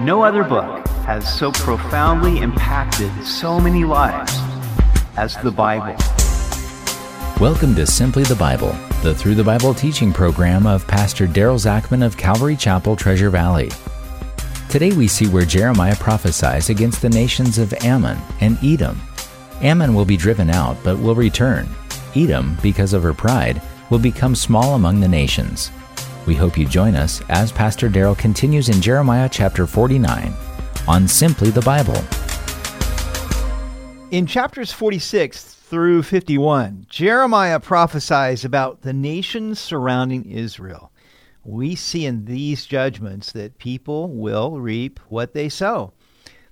No other book has so profoundly impacted so many lives as the Bible. Welcome to Simply the Bible, the Through the Bible teaching program of Pastor Daryl Zachman of Calvary Chapel, Treasure Valley. Today we see where Jeremiah prophesies against the nations of Ammon and Edom. Ammon will be driven out, but will return. Edom, because of her pride, will become small among the nations. We hope you join us as Pastor Daryl continues in Jeremiah chapter 49 on Simply the Bible. In chapters 46 through 51, Jeremiah prophesies about the nations surrounding Israel. We see in these judgments that people will reap what they sow.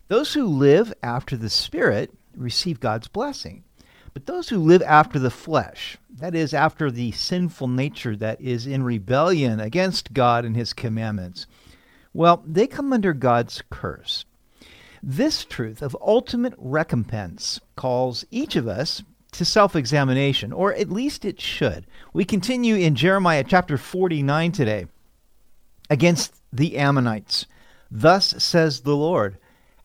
Those who live after the Spirit receive God's blessing. But those who live after the flesh, that is, after the sinful nature that is in rebellion against God and His commandments, well, they come under God's curse. This truth of ultimate recompense calls each of us to self examination, or at least it should. We continue in Jeremiah chapter 49 today against the Ammonites. Thus says the Lord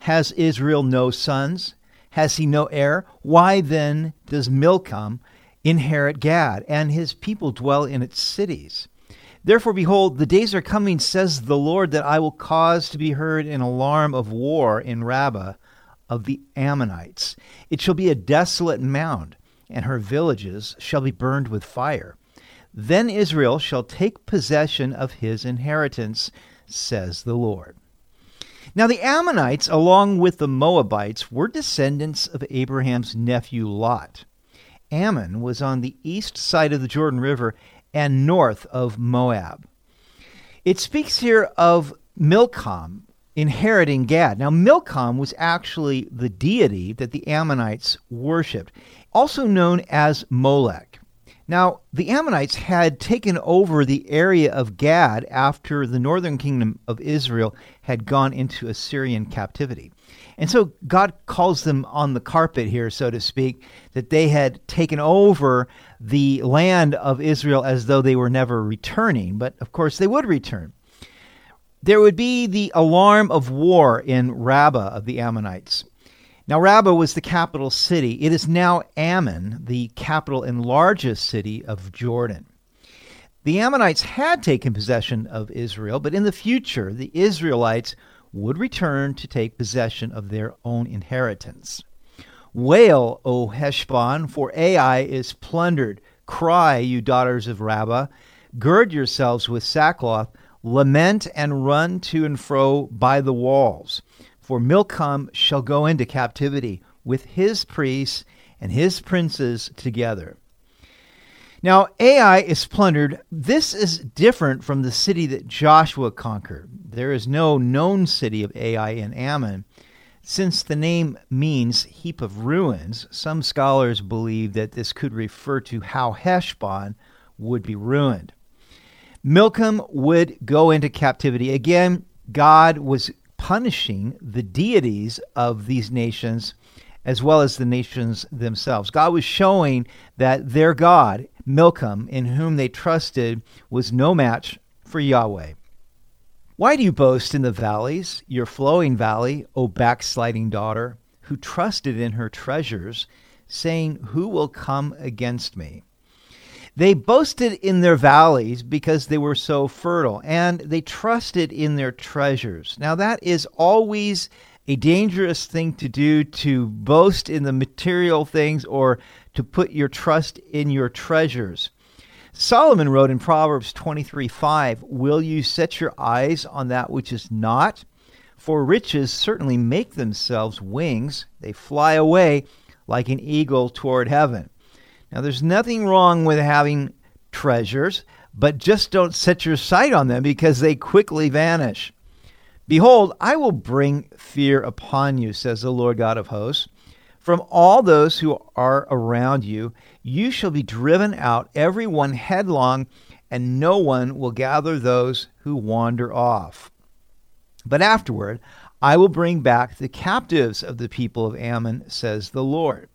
Has Israel no sons? Has he no heir? Why then does Milcom inherit Gad, and his people dwell in its cities? Therefore, behold, the days are coming, says the Lord, that I will cause to be heard an alarm of war in Rabbah of the Ammonites. It shall be a desolate mound, and her villages shall be burned with fire. Then Israel shall take possession of his inheritance, says the Lord. Now, the Ammonites, along with the Moabites, were descendants of Abraham's nephew Lot. Ammon was on the east side of the Jordan River and north of Moab. It speaks here of Milcom inheriting Gad. Now, Milcom was actually the deity that the Ammonites worshipped, also known as Molech. Now, the Ammonites had taken over the area of Gad after the northern kingdom of Israel had gone into Assyrian captivity. And so God calls them on the carpet here, so to speak, that they had taken over the land of Israel as though they were never returning. But of course, they would return. There would be the alarm of war in Rabbah of the Ammonites. Now, Rabbah was the capital city. It is now Amman, the capital and largest city of Jordan. The Ammonites had taken possession of Israel, but in the future, the Israelites would return to take possession of their own inheritance. Wail, O Heshbon, for Ai is plundered. Cry, you daughters of Rabbah. Gird yourselves with sackcloth. Lament and run to and fro by the walls. For Milcom shall go into captivity with his priests and his princes together. Now, Ai is plundered. This is different from the city that Joshua conquered. There is no known city of Ai in Ammon. Since the name means heap of ruins, some scholars believe that this could refer to how Heshbon would be ruined. Milcom would go into captivity. Again, God was punishing the deities of these nations as well as the nations themselves. God was showing that their God, Milcom, in whom they trusted, was no match for Yahweh. Why do you boast in the valleys, your flowing valley, O backsliding daughter, who trusted in her treasures, saying, Who will come against me? They boasted in their valleys because they were so fertile, and they trusted in their treasures. Now, that is always a dangerous thing to do to boast in the material things or to put your trust in your treasures. Solomon wrote in Proverbs 23 5, Will you set your eyes on that which is not? For riches certainly make themselves wings, they fly away like an eagle toward heaven. Now, there's nothing wrong with having treasures, but just don't set your sight on them because they quickly vanish. Behold, I will bring fear upon you, says the Lord God of hosts. From all those who are around you, you shall be driven out, every one headlong, and no one will gather those who wander off. But afterward, I will bring back the captives of the people of Ammon, says the Lord.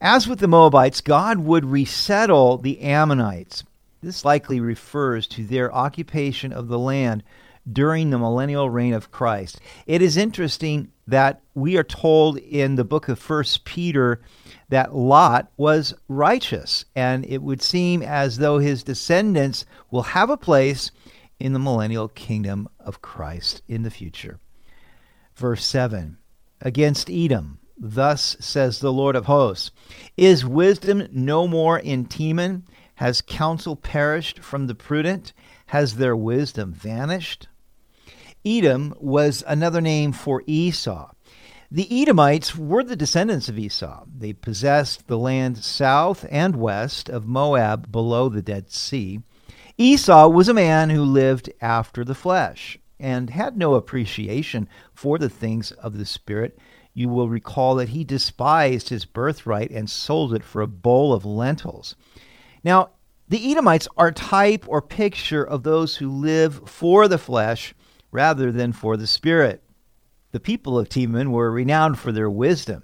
As with the Moabites, God would resettle the Ammonites. This likely refers to their occupation of the land during the millennial reign of Christ. It is interesting that we are told in the book of First Peter that Lot was righteous, and it would seem as though his descendants will have a place in the millennial kingdom of Christ in the future. Verse 7 Against Edom, thus says the Lord of hosts, Is wisdom no more in Teman? Has counsel perished from the prudent? Has their wisdom vanished? Edom was another name for Esau. The Edomites were the descendants of Esau. They possessed the land south and west of Moab below the Dead Sea. Esau was a man who lived after the flesh and had no appreciation for the things of the Spirit. You will recall that he despised his birthright and sold it for a bowl of lentils. Now, the Edomites are type or picture of those who live for the flesh rather than for the Spirit. The people of Teman were renowned for their wisdom.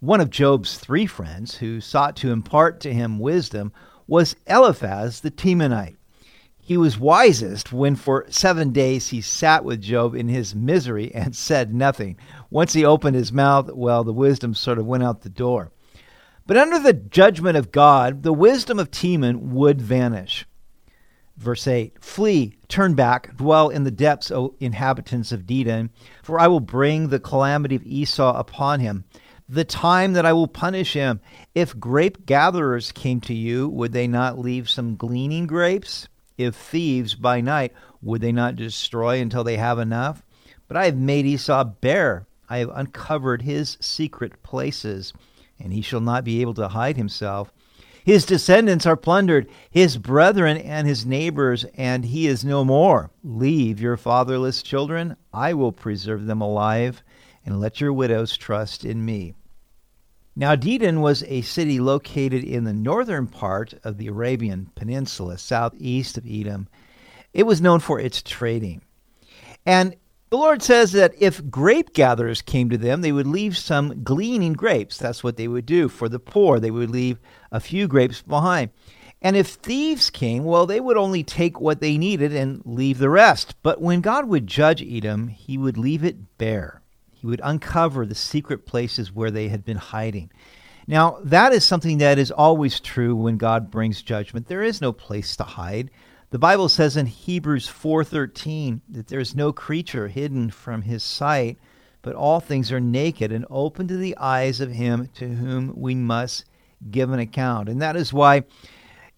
One of Job's three friends who sought to impart to him wisdom was Eliphaz the Temanite. He was wisest when for seven days he sat with Job in his misery and said nothing. Once he opened his mouth, well, the wisdom sort of went out the door. But under the judgment of God, the wisdom of Teman would vanish. Verse 8 Flee, turn back, dwell in the depths, O inhabitants of Dedan, for I will bring the calamity of Esau upon him, the time that I will punish him. If grape gatherers came to you, would they not leave some gleaning grapes? If thieves by night, would they not destroy until they have enough? But I have made Esau bare. I have uncovered his secret places, and he shall not be able to hide himself. His descendants are plundered, his brethren and his neighbors, and he is no more. Leave your fatherless children, I will preserve them alive, and let your widows trust in me. Now, Dedan was a city located in the northern part of the Arabian Peninsula, southeast of Edom. It was known for its trading. And the Lord says that if grape gatherers came to them, they would leave some gleaning grapes. That's what they would do for the poor. They would leave a few grapes behind. And if thieves came, well, they would only take what they needed and leave the rest. But when God would judge Edom, he would leave it bare. He would uncover the secret places where they had been hiding. Now, that is something that is always true when God brings judgment. There is no place to hide. The Bible says in Hebrews 4:13 that there is no creature hidden from his sight, but all things are naked and open to the eyes of him to whom we must give an account. And that is why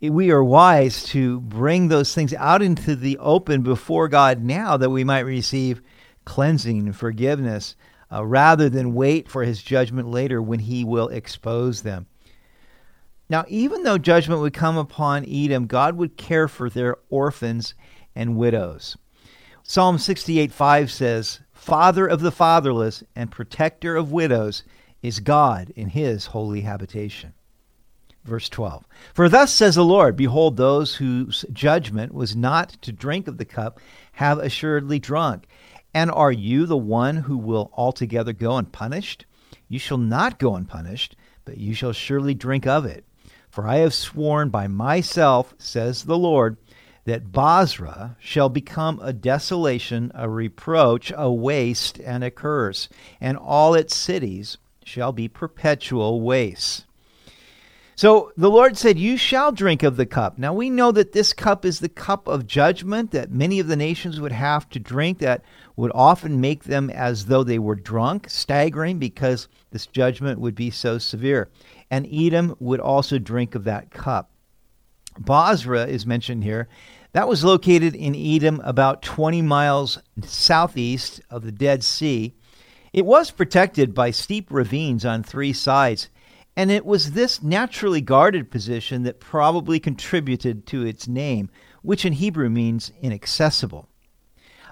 we are wise to bring those things out into the open before God now that we might receive cleansing and forgiveness uh, rather than wait for his judgment later when he will expose them. Now, even though judgment would come upon Edom, God would care for their orphans and widows. Psalm 68 5 says, Father of the fatherless and protector of widows is God in his holy habitation. Verse 12 For thus says the Lord, Behold, those whose judgment was not to drink of the cup have assuredly drunk. And are you the one who will altogether go unpunished? You shall not go unpunished, but you shall surely drink of it. For I have sworn by myself, says the Lord, that Bozrah shall become a desolation, a reproach, a waste, and a curse, and all its cities shall be perpetual wastes. So the Lord said, You shall drink of the cup. Now we know that this cup is the cup of judgment that many of the nations would have to drink, that would often make them as though they were drunk, staggering, because this judgment would be so severe and Edom would also drink of that cup. Bozrah is mentioned here. That was located in Edom, about 20 miles southeast of the Dead Sea. It was protected by steep ravines on three sides, and it was this naturally guarded position that probably contributed to its name, which in Hebrew means inaccessible.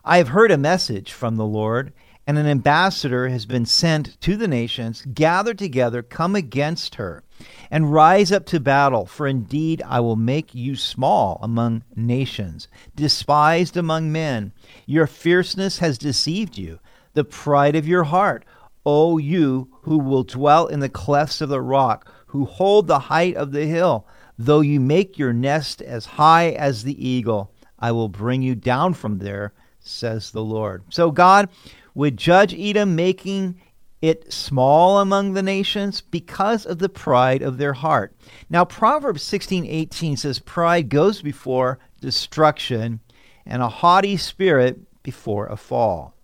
I have heard a message from the Lord, and an ambassador has been sent to the nations, gather together, come against her, and rise up to battle. For indeed I will make you small among nations, despised among men. Your fierceness has deceived you, the pride of your heart. O you who will dwell in the clefts of the rock, who hold the height of the hill, though you make your nest as high as the eagle, I will bring you down from there says the Lord. So God would judge Edom, making it small among the nations because of the pride of their heart. Now Proverbs 16:18 says pride goes before destruction and a haughty spirit before a fall.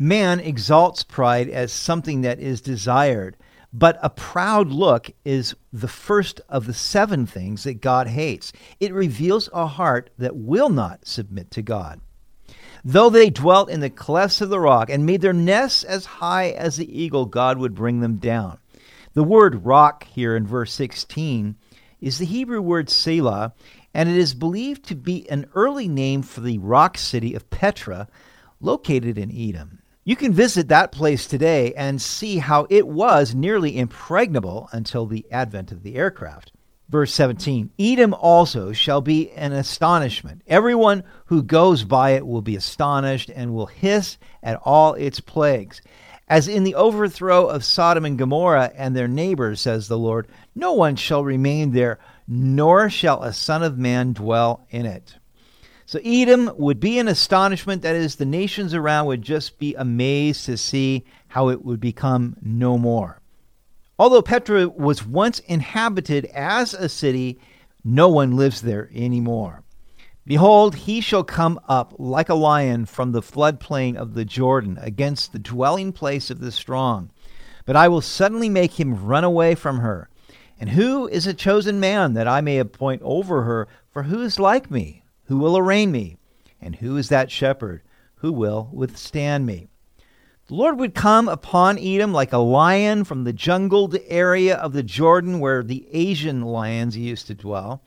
Man exalts pride as something that is desired, but a proud look is the first of the seven things that God hates. It reveals a heart that will not submit to God. Though they dwelt in the clefts of the rock and made their nests as high as the eagle, God would bring them down. The word rock here in verse 16 is the Hebrew word Sela, and it is believed to be an early name for the rock city of Petra, located in Edom. You can visit that place today and see how it was nearly impregnable until the advent of the aircraft. Verse 17 Edom also shall be an astonishment. Everyone who goes by it will be astonished and will hiss at all its plagues. As in the overthrow of Sodom and Gomorrah and their neighbors, says the Lord, no one shall remain there, nor shall a son of man dwell in it. So Edom would be in astonishment, that is, the nations around would just be amazed to see how it would become no more. Although Petra was once inhabited as a city, no one lives there anymore. Behold, he shall come up like a lion from the floodplain of the Jordan against the dwelling place of the strong. But I will suddenly make him run away from her. And who is a chosen man that I may appoint over her? For who is like me? Who will arraign me? And who is that shepherd? Who will withstand me? The Lord would come upon Edom like a lion from the jungled area of the Jordan where the Asian lions used to dwell,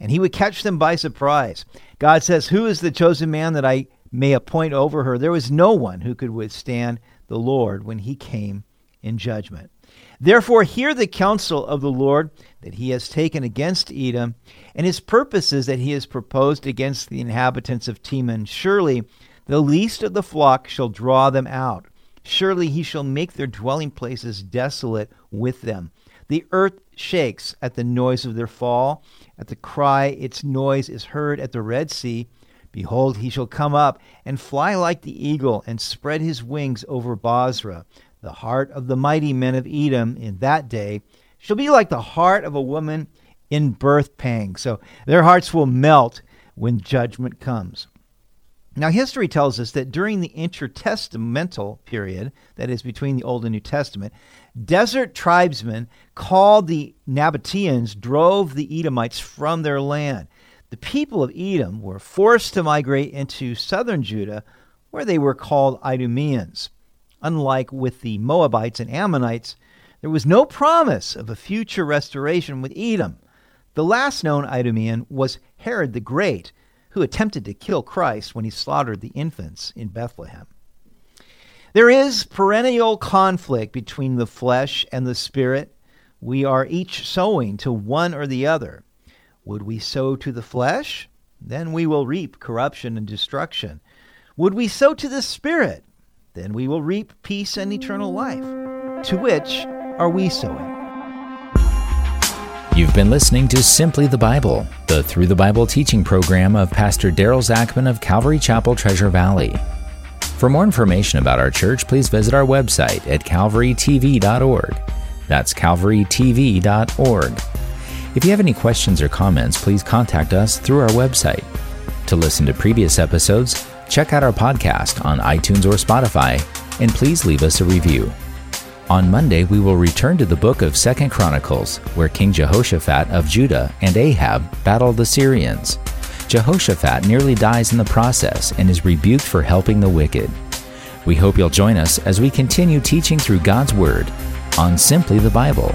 and he would catch them by surprise. God says, Who is the chosen man that I may appoint over her? There was no one who could withstand the Lord when he came in judgment. Therefore, hear the counsel of the Lord that he has taken against Edom, and his purposes that he has proposed against the inhabitants of Teman. Surely the least of the flock shall draw them out. Surely he shall make their dwelling places desolate with them. The earth shakes at the noise of their fall. At the cry, its noise is heard at the Red Sea. Behold, he shall come up and fly like the eagle and spread his wings over Bozrah. The heart of the mighty men of Edom in that day shall be like the heart of a woman in birth pang. So their hearts will melt when judgment comes. Now, history tells us that during the intertestamental period, that is between the Old and New Testament, desert tribesmen called the Nabateans drove the Edomites from their land. The people of Edom were forced to migrate into southern Judah, where they were called Idumeans. Unlike with the Moabites and Ammonites, there was no promise of a future restoration with Edom. The last known Idumean was Herod the Great, who attempted to kill Christ when he slaughtered the infants in Bethlehem. There is perennial conflict between the flesh and the spirit. We are each sowing to one or the other. Would we sow to the flesh? Then we will reap corruption and destruction. Would we sow to the spirit? Then we will reap peace and eternal life. To which are we sowing? You've been listening to Simply the Bible, the Through the Bible teaching program of Pastor Daryl Zachman of Calvary Chapel, Treasure Valley. For more information about our church, please visit our website at calvarytv.org. That's calvarytv.org. If you have any questions or comments, please contact us through our website. To listen to previous episodes, check out our podcast on iTunes or Spotify, and please leave us a review. On Monday, we will return to the book of Second Chronicles, where King Jehoshaphat of Judah and Ahab battle the Syrians. Jehoshaphat nearly dies in the process and is rebuked for helping the wicked. We hope you'll join us as we continue teaching through God's Word on Simply the Bible.